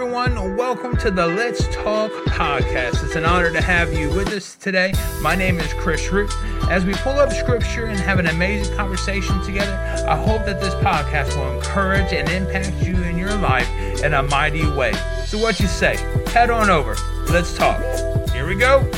everyone. Welcome to the Let's Talk podcast. It's an honor to have you with us today. My name is Chris Root. As we pull up scripture and have an amazing conversation together, I hope that this podcast will encourage and impact you in your life in a mighty way. So, what you say? Head on over. Let's talk. Here we go.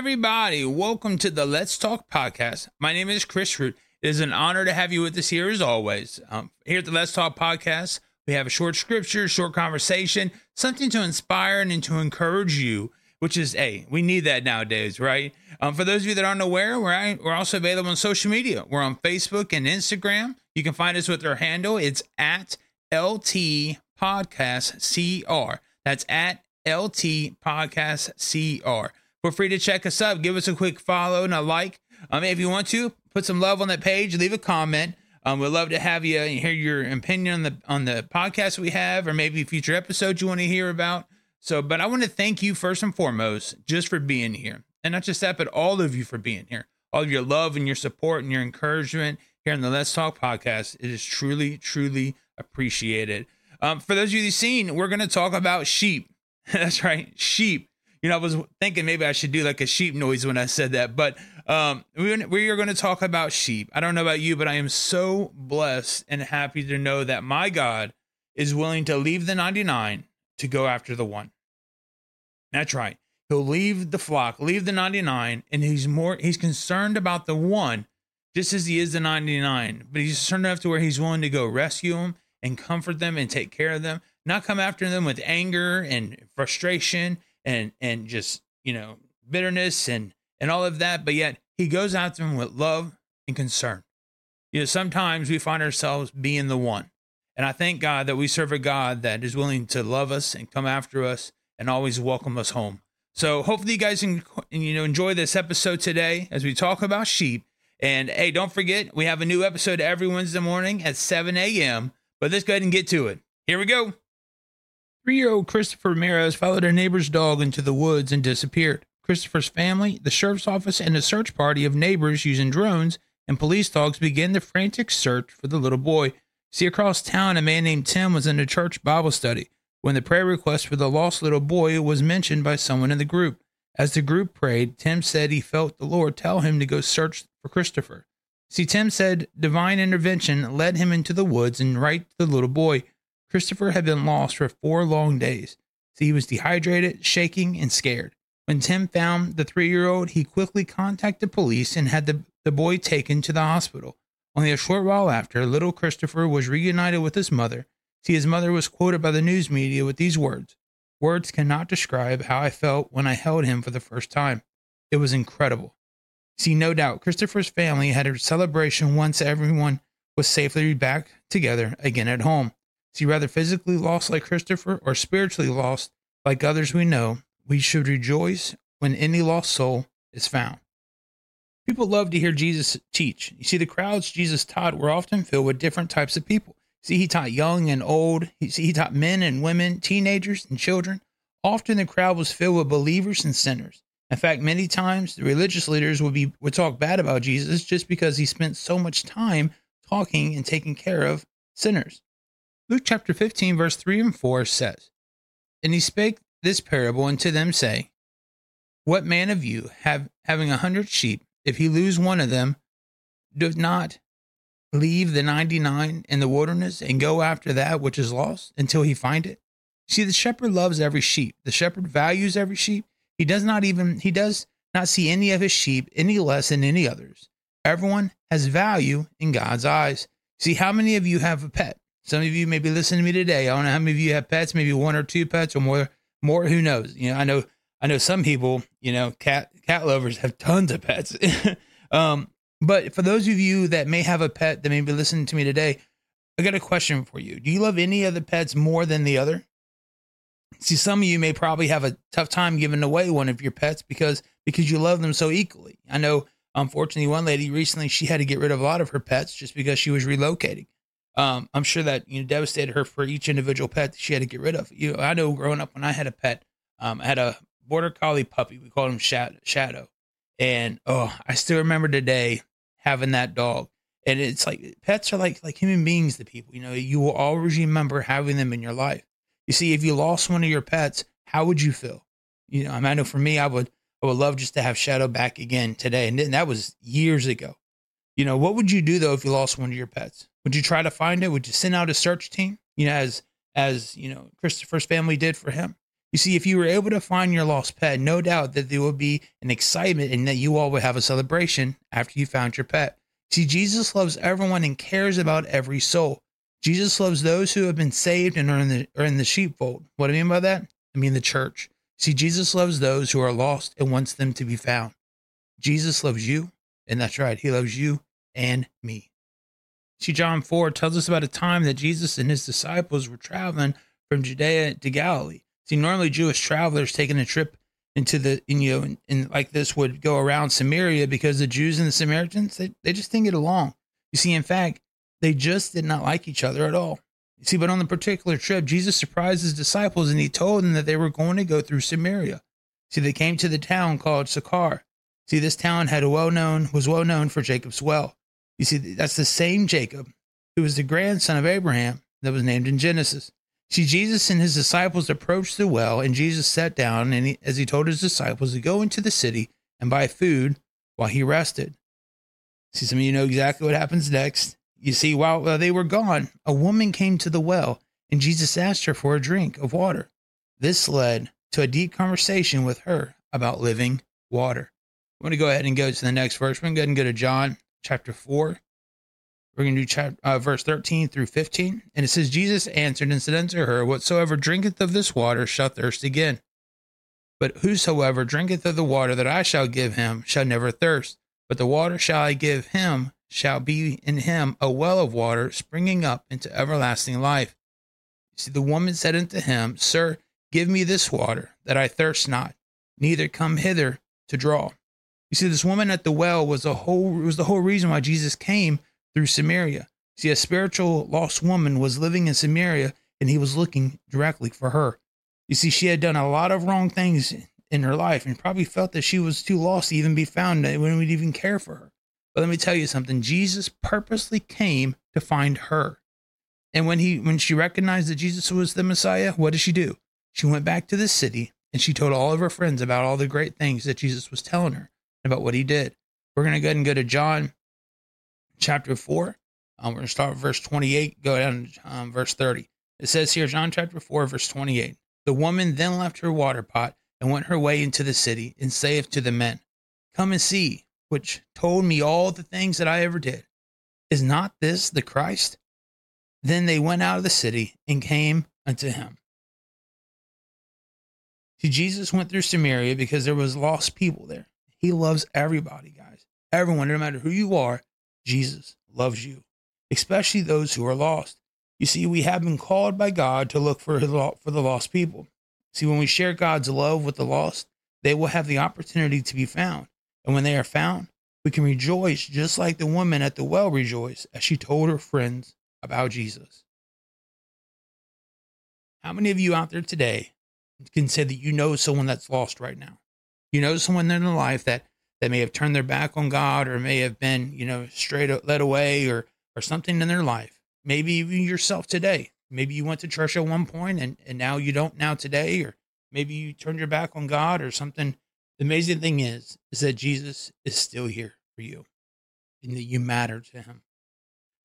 Everybody. Welcome to the Let's Talk podcast. My name is Chris Root. It is an honor to have you with us here as always. Um, here at the Let's Talk podcast, we have a short scripture, short conversation, something to inspire and to encourage you, which is, hey, we need that nowadays, right? Um, for those of you that aren't aware, we're, we're also available on social media. We're on Facebook and Instagram. You can find us with our handle. It's at LT Podcast CR. That's at LT Podcast CR. Feel free to check us up. Give us a quick follow and a like. Um, if you want to, put some love on that page. Leave a comment. Um, we'd love to have you and hear your opinion on the on the podcast we have, or maybe future episodes you want to hear about. So, but I want to thank you first and foremost just for being here, and not just that, but all of you for being here. All of your love and your support and your encouragement here on the Let's Talk podcast. It is truly, truly appreciated. Um, for those of you who've seen, we're going to talk about sheep. That's right, sheep you know, I was thinking maybe I should do like a sheep noise when I said that, but um, we, we are going to talk about sheep. I don't know about you, but I am so blessed and happy to know that my God is willing to leave the 99 to go after the one. That's right. He'll leave the flock, leave the 99, and he's more, he's concerned about the one just as he is the 99, but he's concerned enough to where he's willing to go rescue them and comfort them and take care of them, not come after them with anger and frustration and and just you know bitterness and and all of that but yet he goes after them with love and concern. You know sometimes we find ourselves being the one. And i thank god that we serve a god that is willing to love us and come after us and always welcome us home. So hopefully you guys can you know enjoy this episode today as we talk about sheep. And hey don't forget we have a new episode every wednesday morning at 7 a.m but let's go ahead and get to it. Here we go Three year old Christopher Ramirez followed a neighbor's dog into the woods and disappeared. Christopher's family, the sheriff's office, and a search party of neighbors using drones and police dogs began the frantic search for the little boy. See, across town, a man named Tim was in a church Bible study when the prayer request for the lost little boy was mentioned by someone in the group. As the group prayed, Tim said he felt the Lord tell him to go search for Christopher. See, Tim said divine intervention led him into the woods and right to the little boy. Christopher had been lost for four long days, so he was dehydrated, shaking, and scared. When Tim found the three year old, he quickly contacted police and had the, the boy taken to the hospital. Only a short while after, little Christopher was reunited with his mother. See, his mother was quoted by the news media with these words Words cannot describe how I felt when I held him for the first time. It was incredible. See, no doubt, Christopher's family had a celebration once everyone was safely back together again at home. Is he rather physically lost like Christopher or spiritually lost like others we know? We should rejoice when any lost soul is found. People love to hear Jesus teach. You see, the crowds Jesus taught were often filled with different types of people. See, he taught young and old. You see, he taught men and women, teenagers and children. Often the crowd was filled with believers and sinners. In fact, many times the religious leaders would be would talk bad about Jesus just because he spent so much time talking and taking care of sinners. Luke chapter 15, verse 3 and 4 says, And he spake this parable unto them, saying, What man of you, have, having a hundred sheep, if he lose one of them, doth not leave the ninety nine in the wilderness and go after that which is lost until he find it? See, the shepherd loves every sheep. The shepherd values every sheep. He does not even he does not see any of his sheep any less than any others. Everyone has value in God's eyes. See, how many of you have a pet? Some of you may be listening to me today. I don't know how many of you have pets, maybe one or two pets or more. More, who knows? You know, I know, I know some people, you know, cat cat lovers have tons of pets. um, but for those of you that may have a pet that may be listening to me today, I got a question for you. Do you love any of the pets more than the other? See, some of you may probably have a tough time giving away one of your pets because because you love them so equally. I know, unfortunately, one lady recently she had to get rid of a lot of her pets just because she was relocating um, I'm sure that you know devastated her for each individual pet that she had to get rid of. You know, I know growing up when I had a pet, um, I had a border collie puppy. We called him Shadow, And oh, I still remember today having that dog. And it's like pets are like like human beings to people. You know, you will always remember having them in your life. You see, if you lost one of your pets, how would you feel? You know, I, mean, I know for me, I would I would love just to have Shadow back again today. And that was years ago. You know, what would you do though if you lost one of your pets? Would you try to find it? Would you send out a search team? You know, as as you know, Christopher's family did for him. You see, if you were able to find your lost pet, no doubt that there would be an excitement and that you all would have a celebration after you found your pet. See, Jesus loves everyone and cares about every soul. Jesus loves those who have been saved and are in the are in the sheepfold. What do I mean by that? I mean the church. See, Jesus loves those who are lost and wants them to be found. Jesus loves you, and that's right, he loves you and me. See, John 4 tells us about a time that Jesus and his disciples were traveling from Judea to Galilee. See, normally Jewish travelers taking a trip into the, in, you know, and, and like this would go around Samaria because the Jews and the Samaritans, they, they just didn't get along. You see, in fact, they just did not like each other at all. You see, but on the particular trip, Jesus surprised his disciples and he told them that they were going to go through Samaria. See, they came to the town called Sychar. See, this town had a well known was well known for Jacob's well. You see, that's the same Jacob who was the grandson of Abraham that was named in Genesis. See, Jesus and his disciples approached the well, and Jesus sat down, and he, as he told his disciples to go into the city and buy food while he rested. See, some of you know exactly what happens next. You see, while they were gone, a woman came to the well, and Jesus asked her for a drink of water. This led to a deep conversation with her about living water. I'm going to go ahead and go to the next verse. We're going to go ahead and go to John chapter 4, we're going to do chapter, uh, verse 13 through 15. And it says, Jesus answered and said unto her, Whatsoever drinketh of this water shall thirst again. But whosoever drinketh of the water that I shall give him shall never thirst. But the water shall I give him shall be in him a well of water springing up into everlasting life. See, the woman said unto him, Sir, give me this water, that I thirst not, neither come hither to draw. You see, this woman at the well was the whole was the whole reason why Jesus came through Samaria. See, a spiritual lost woman was living in Samaria and he was looking directly for her. You see, she had done a lot of wrong things in her life and probably felt that she was too lost to even be found when we'd even care for her. But let me tell you something Jesus purposely came to find her. And when he when she recognized that Jesus was the Messiah, what did she do? She went back to the city and she told all of her friends about all the great things that Jesus was telling her about what he did. We're going to go ahead and go to John chapter 4. Um, we're going to start with verse 28, go down to um, verse 30. It says here, John chapter 4, verse 28. The woman then left her water pot and went her way into the city and saith to the men, Come and see, which told me all the things that I ever did. Is not this the Christ? Then they went out of the city and came unto him. See, Jesus went through Samaria because there was lost people there. He loves everybody, guys. Everyone, no matter who you are, Jesus loves you, especially those who are lost. You see, we have been called by God to look for, for the lost people. See, when we share God's love with the lost, they will have the opportunity to be found. And when they are found, we can rejoice just like the woman at the well rejoiced as she told her friends about Jesus. How many of you out there today can say that you know someone that's lost right now? You know someone in their life that that may have turned their back on God or may have been, you know, straight led away or or something in their life. Maybe even yourself today. Maybe you went to church at one point and, and now you don't now today, or maybe you turned your back on God or something. The amazing thing is, is that Jesus is still here for you and that you matter to him.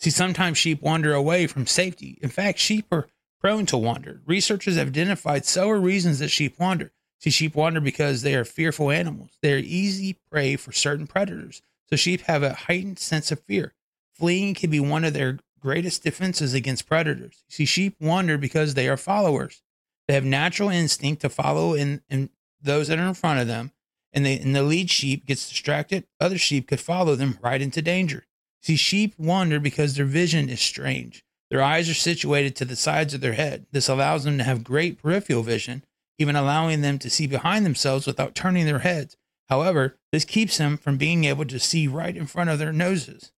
See, sometimes sheep wander away from safety. In fact, sheep are prone to wander. Researchers have identified several reasons that sheep wander. See, sheep wander because they are fearful animals. They are easy prey for certain predators. So sheep have a heightened sense of fear. Fleeing can be one of their greatest defenses against predators. See, sheep wander because they are followers. They have natural instinct to follow in, in those that are in front of them, and, they, and the lead sheep gets distracted. Other sheep could follow them right into danger. See, sheep wander because their vision is strange. Their eyes are situated to the sides of their head. This allows them to have great peripheral vision even allowing them to see behind themselves without turning their heads. However, this keeps them from being able to see right in front of their noses.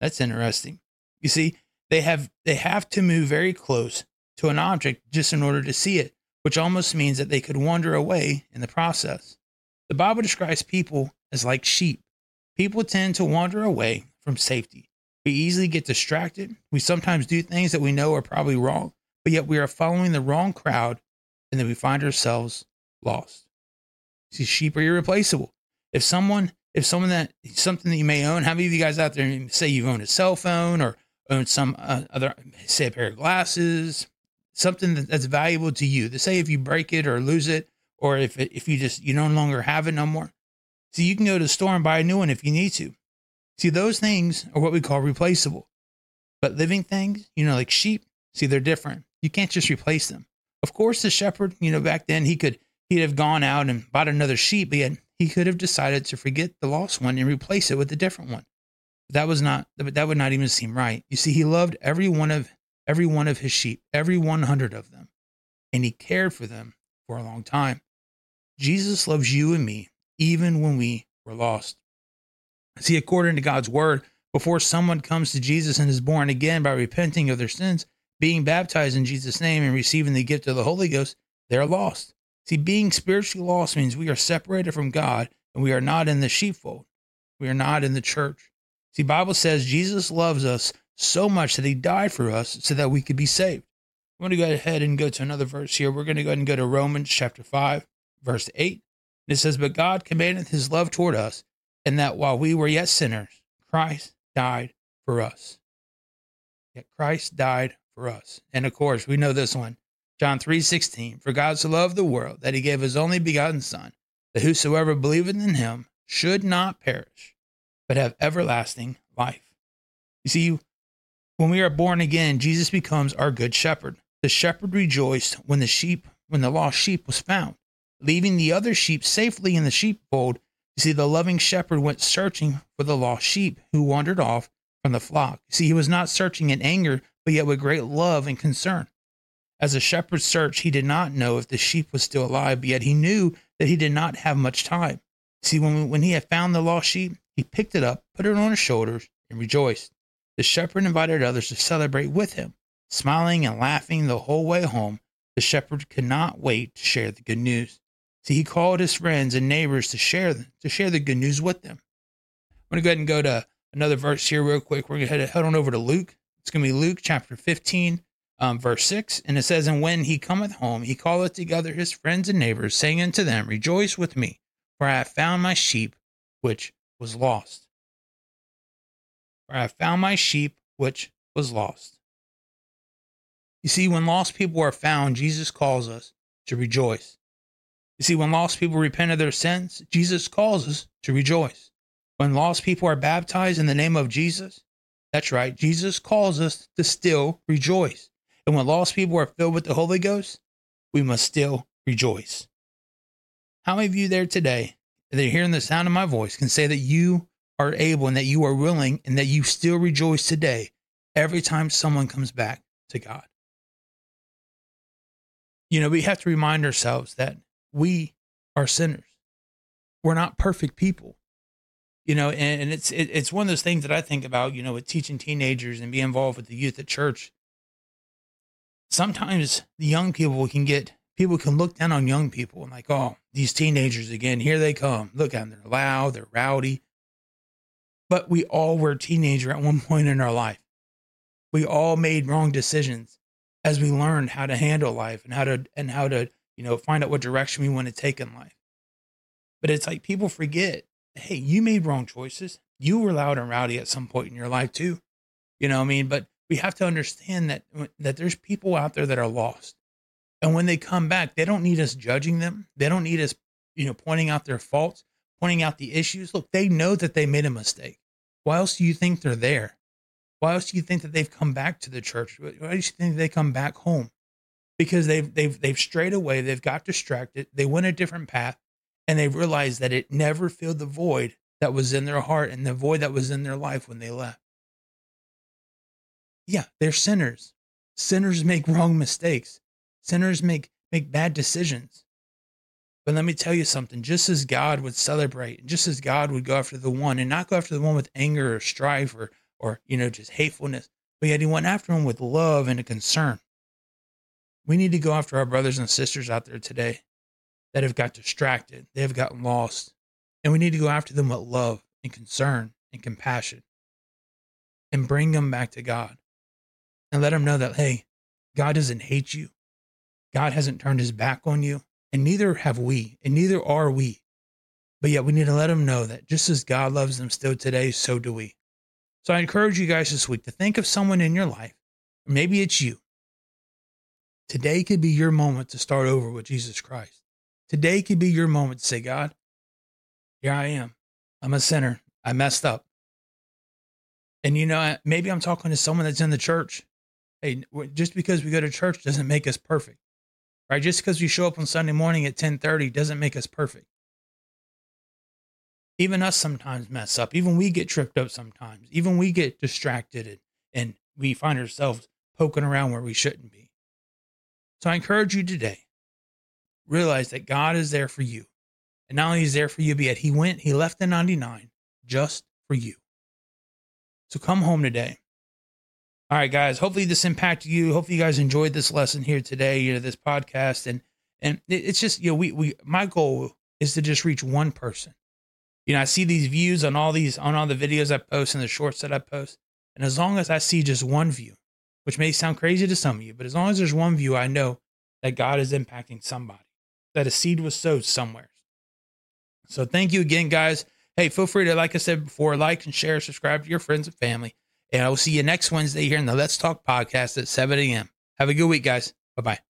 That's interesting. You see, they have they have to move very close to an object just in order to see it, which almost means that they could wander away in the process. The Bible describes people as like sheep. People tend to wander away from safety. We easily get distracted. We sometimes do things that we know are probably wrong, but yet we are following the wrong crowd and then we find ourselves lost. See, sheep are irreplaceable. If someone, if someone that something that you may own, how many of you guys out there say you've owned a cell phone or owned some uh, other, say a pair of glasses, something that's valuable to you. To say if you break it or lose it, or if it, if you just you no longer have it no more, so you can go to the store and buy a new one if you need to. See, those things are what we call replaceable. But living things, you know, like sheep, see, they're different. You can't just replace them. Of course, the shepherd, you know, back then he could he'd have gone out and bought another sheep, but yet he could have decided to forget the lost one and replace it with a different one. But that was not that would not even seem right. You see, he loved every one of every one of his sheep, every 100 of them, and he cared for them for a long time. Jesus loves you and me even when we were lost. See, according to God's word, before someone comes to Jesus and is born again by repenting of their sins, being baptized in Jesus' name, and receiving the gift of the Holy Ghost, they're lost. See, being spiritually lost means we are separated from God and we are not in the sheepfold. We are not in the church. See, Bible says Jesus loves us so much that he died for us so that we could be saved. I'm going to go ahead and go to another verse here. We're going to go ahead and go to Romans chapter 5, verse 8. And it says, But God commanded his love toward us, and that while we were yet sinners, Christ died for us. Yet Christ died for us. And of course, we know this one. John 3:16 For God so loved the world that he gave his only begotten son that whosoever believeth in him should not perish but have everlasting life. You see when we are born again Jesus becomes our good shepherd. The shepherd rejoiced when the sheep when the lost sheep was found, leaving the other sheep safely in the sheepfold. You see the loving shepherd went searching for the lost sheep who wandered off from the flock. You see he was not searching in anger but yet with great love and concern. As a shepherd searched, he did not know if the sheep was still alive, but yet he knew that he did not have much time. See, when, when he had found the lost sheep, he picked it up, put it on his shoulders, and rejoiced. The shepherd invited others to celebrate with him. Smiling and laughing the whole way home, the shepherd could not wait to share the good news. See, he called his friends and neighbors to share to share the good news with them. I'm going to go ahead and go to another verse here real quick. We're going to head, head on over to Luke. It's going to be Luke chapter 15, um, verse 6. And it says, And when he cometh home, he calleth together his friends and neighbors, saying unto them, Rejoice with me, for I have found my sheep which was lost. For I have found my sheep which was lost. You see, when lost people are found, Jesus calls us to rejoice. You see, when lost people repent of their sins, Jesus calls us to rejoice. When lost people are baptized in the name of Jesus, that's right, Jesus calls us to still rejoice. And when lost people are filled with the Holy Ghost, we must still rejoice. How many of you there today that are hearing the sound of my voice can say that you are able and that you are willing and that you still rejoice today every time someone comes back to God? You know, we have to remind ourselves that we are sinners. We're not perfect people. You know, and, and it's it, it's one of those things that I think about, you know, with teaching teenagers and being involved with the youth at church sometimes the young people can get people can look down on young people and like, oh, these teenagers again, here they come. Look at them, they're loud, they're rowdy. But we all were teenager at one point in our life. We all made wrong decisions as we learned how to handle life and how to and how to, you know, find out what direction we want to take in life. But it's like people forget, hey, you made wrong choices. You were loud and rowdy at some point in your life too. You know what I mean? But we have to understand that that there's people out there that are lost. And when they come back they don't need us judging them. They don't need us you know pointing out their faults pointing out the issues. Look they know that they made a mistake. Why else do you think they're there? Why else do you think that they've come back to the church? Why do you think they come back home? Because they've they've they've strayed away. They've got distracted. They went a different path and they realized that it never filled the void that was in their heart and the void that was in their life when they left yeah, they're sinners. Sinners make wrong mistakes. Sinners make make bad decisions. But let me tell you something, just as God would celebrate, just as God would go after the one and not go after the one with anger or strife or or you know just hatefulness, but yet he went after him with love and a concern. We need to go after our brothers and sisters out there today. That have got distracted, they have gotten lost. And we need to go after them with love and concern and compassion and bring them back to God and let them know that, hey, God doesn't hate you. God hasn't turned his back on you, and neither have we, and neither are we. But yet we need to let them know that just as God loves them still today, so do we. So I encourage you guys this week to think of someone in your life. Maybe it's you. Today could be your moment to start over with Jesus Christ. Today could be your moment to say, God, here I am. I'm a sinner. I messed up. And you know, maybe I'm talking to someone that's in the church. Hey, just because we go to church doesn't make us perfect. Right? Just because we show up on Sunday morning at 10:30 doesn't make us perfect. Even us sometimes mess up. Even we get tripped up sometimes. Even we get distracted and, and we find ourselves poking around where we shouldn't be. So I encourage you today, realize that God is there for you. And not only is there for you, but yet he went, he left the 99 just for you. So come home today. All right, guys. Hopefully this impacted you. Hopefully you guys enjoyed this lesson here today, you know, this podcast. And and it's just, you know, we we my goal is to just reach one person. You know, I see these views on all these on all the videos I post and the shorts that I post. And as long as I see just one view, which may sound crazy to some of you, but as long as there's one view, I know that God is impacting somebody, that a seed was sowed somewhere. So thank you again, guys. Hey, feel free to, like I said before, like and share, subscribe to your friends and family. And I will see you next Wednesday here in the Let's Talk podcast at 7 a.m. Have a good week, guys. Bye bye.